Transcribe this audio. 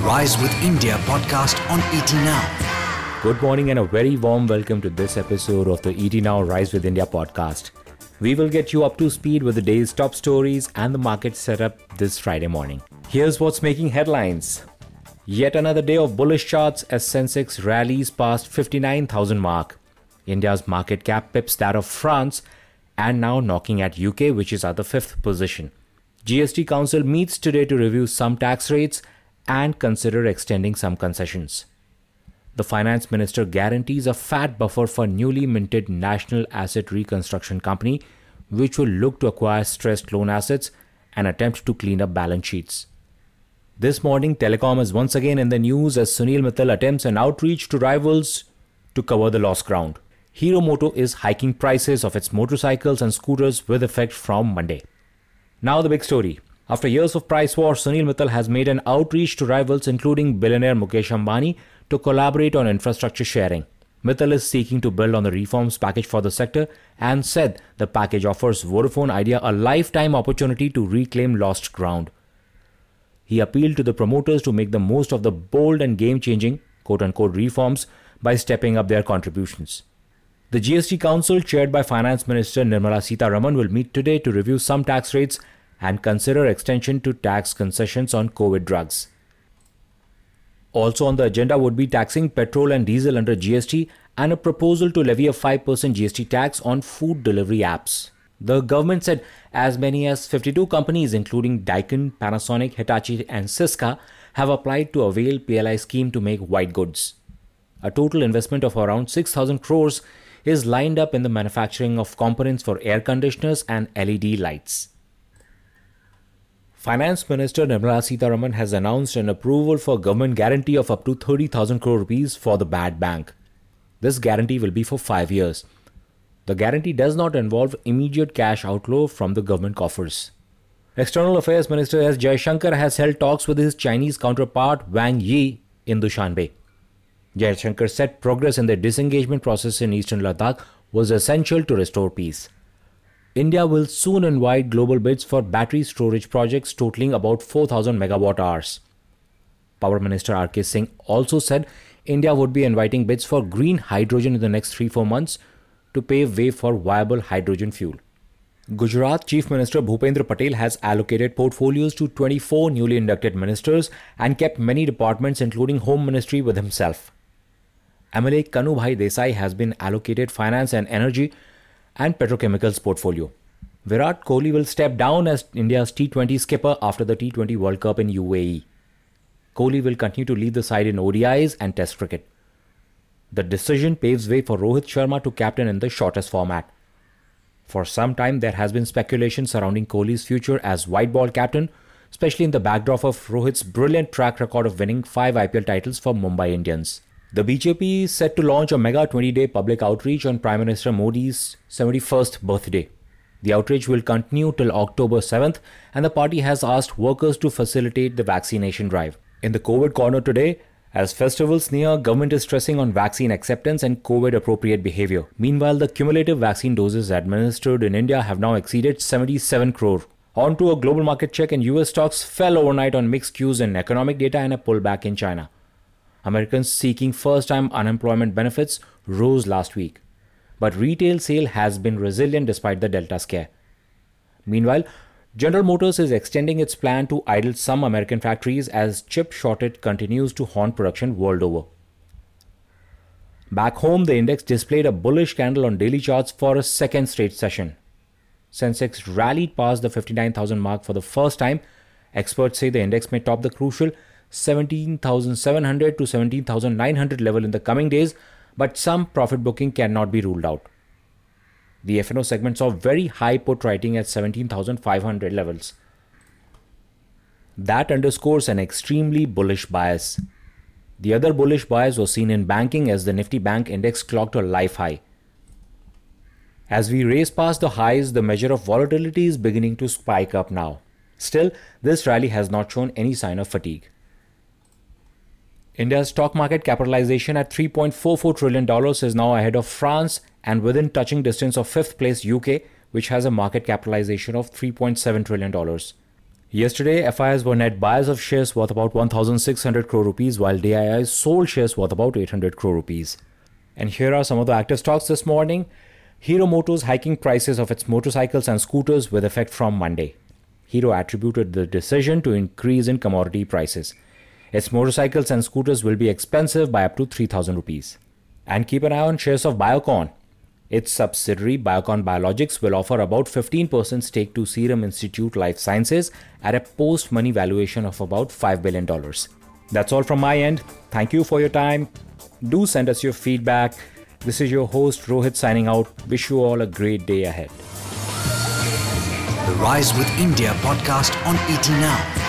Rise with India podcast on ET Now. Good morning and a very warm welcome to this episode of the ET Now Rise with India podcast. We will get you up to speed with the day's top stories and the market setup this Friday morning. Here's what's making headlines. Yet another day of bullish charts as Sensex rallies past 59,000 mark. India's market cap pips that of France and now knocking at UK which is at the 5th position. GST Council meets today to review some tax rates and consider extending some concessions. The finance minister guarantees a fat buffer for newly minted National Asset Reconstruction Company, which will look to acquire stressed loan assets and attempt to clean up balance sheets. This morning, Telecom is once again in the news as Sunil Mittal attempts an outreach to rivals to cover the lost ground. Hero Moto is hiking prices of its motorcycles and scooters with effect from Monday. Now, the big story. After years of price war, Sunil Mittal has made an outreach to rivals, including billionaire Mukesh Ambani, to collaborate on infrastructure sharing. Mittal is seeking to build on the reforms package for the sector and said the package offers Vodafone Idea a lifetime opportunity to reclaim lost ground. He appealed to the promoters to make the most of the bold and game changing, quote unquote, reforms by stepping up their contributions. The GST Council, chaired by Finance Minister Nirmala Sitharaman, will meet today to review some tax rates and consider extension to tax concessions on COVID drugs. Also on the agenda would be taxing petrol and diesel under GST and a proposal to levy a 5% GST tax on food delivery apps. The government said as many as 52 companies, including Daikin, Panasonic, Hitachi, and Syska, have applied to avail PLI scheme to make white goods. A total investment of around 6,000 crores is lined up in the manufacturing of components for air conditioners and LED lights. Finance Minister Nirmala Sitharaman has announced an approval for government guarantee of up to 30,000 crore rupees for the bad bank. This guarantee will be for 5 years. The guarantee does not involve immediate cash outflow from the government coffers. External Affairs Minister S. Jaishankar has held talks with his Chinese counterpart Wang Yi in Dushanbe. Jaishankar said progress in the disengagement process in eastern Ladakh was essential to restore peace. India will soon invite global bids for battery storage projects totaling about 4000 megawatt hours. Power Minister R.K. Singh also said India would be inviting bids for green hydrogen in the next 3-4 months to pave way for viable hydrogen fuel. Gujarat Chief Minister Bhupendra Patel has allocated portfolios to 24 newly inducted ministers and kept many departments including Home Ministry with himself. MLA Kanubhai Desai has been allocated finance and energy and petrochemicals portfolio. Virat Kohli will step down as India's T20 skipper after the T20 World Cup in UAE. Kohli will continue to lead the side in ODIs and Test cricket. The decision paves way for Rohit Sharma to captain in the shortest format. For some time, there has been speculation surrounding Kohli's future as white ball captain, especially in the backdrop of Rohit's brilliant track record of winning five IPL titles for Mumbai Indians. The BJP is set to launch a mega 20 day public outreach on Prime Minister Modi's 71st birthday. The outreach will continue till October 7th, and the party has asked workers to facilitate the vaccination drive. In the COVID corner today, as festivals near, government is stressing on vaccine acceptance and COVID appropriate behavior. Meanwhile, the cumulative vaccine doses administered in India have now exceeded 77 crore. On to a global market check, and US stocks fell overnight on mixed cues in economic data and a pullback in China. Americans seeking first time unemployment benefits rose last week. But retail sale has been resilient despite the Delta scare. Meanwhile, General Motors is extending its plan to idle some American factories as chip shortage continues to haunt production world over. Back home, the index displayed a bullish candle on daily charts for a second straight session. Sensex rallied past the 59,000 mark for the first time. Experts say the index may top the crucial 17,700 to 17,900 level in the coming days, but some profit booking cannot be ruled out. The FNO segment saw very high put writing at 17,500 levels. That underscores an extremely bullish bias. The other bullish bias was seen in banking as the Nifty Bank Index clocked a life high. As we race past the highs, the measure of volatility is beginning to spike up now. Still, this rally has not shown any sign of fatigue. India's stock market capitalization at $3.44 trillion is now ahead of France and within touching distance of fifth place UK, which has a market capitalization of $3.7 trillion. Yesterday, FIs were net buyers of shares worth about 1,600 crore rupees, while DIIs sold shares worth about 800 crore rupees. And here are some of the active stocks this morning. Hero Motors hiking prices of its motorcycles and scooters with effect from Monday. Hero attributed the decision to increase in commodity prices. Its motorcycles and scooters will be expensive by up to 3000 rupees. And keep an eye on shares of Biocon. Its subsidiary Biocon Biologics will offer about 15% stake to Serum Institute Life Sciences at a post money valuation of about $5 billion. That's all from my end. Thank you for your time. Do send us your feedback. This is your host Rohit signing out. Wish you all a great day ahead. The Rise with India podcast on ET Now.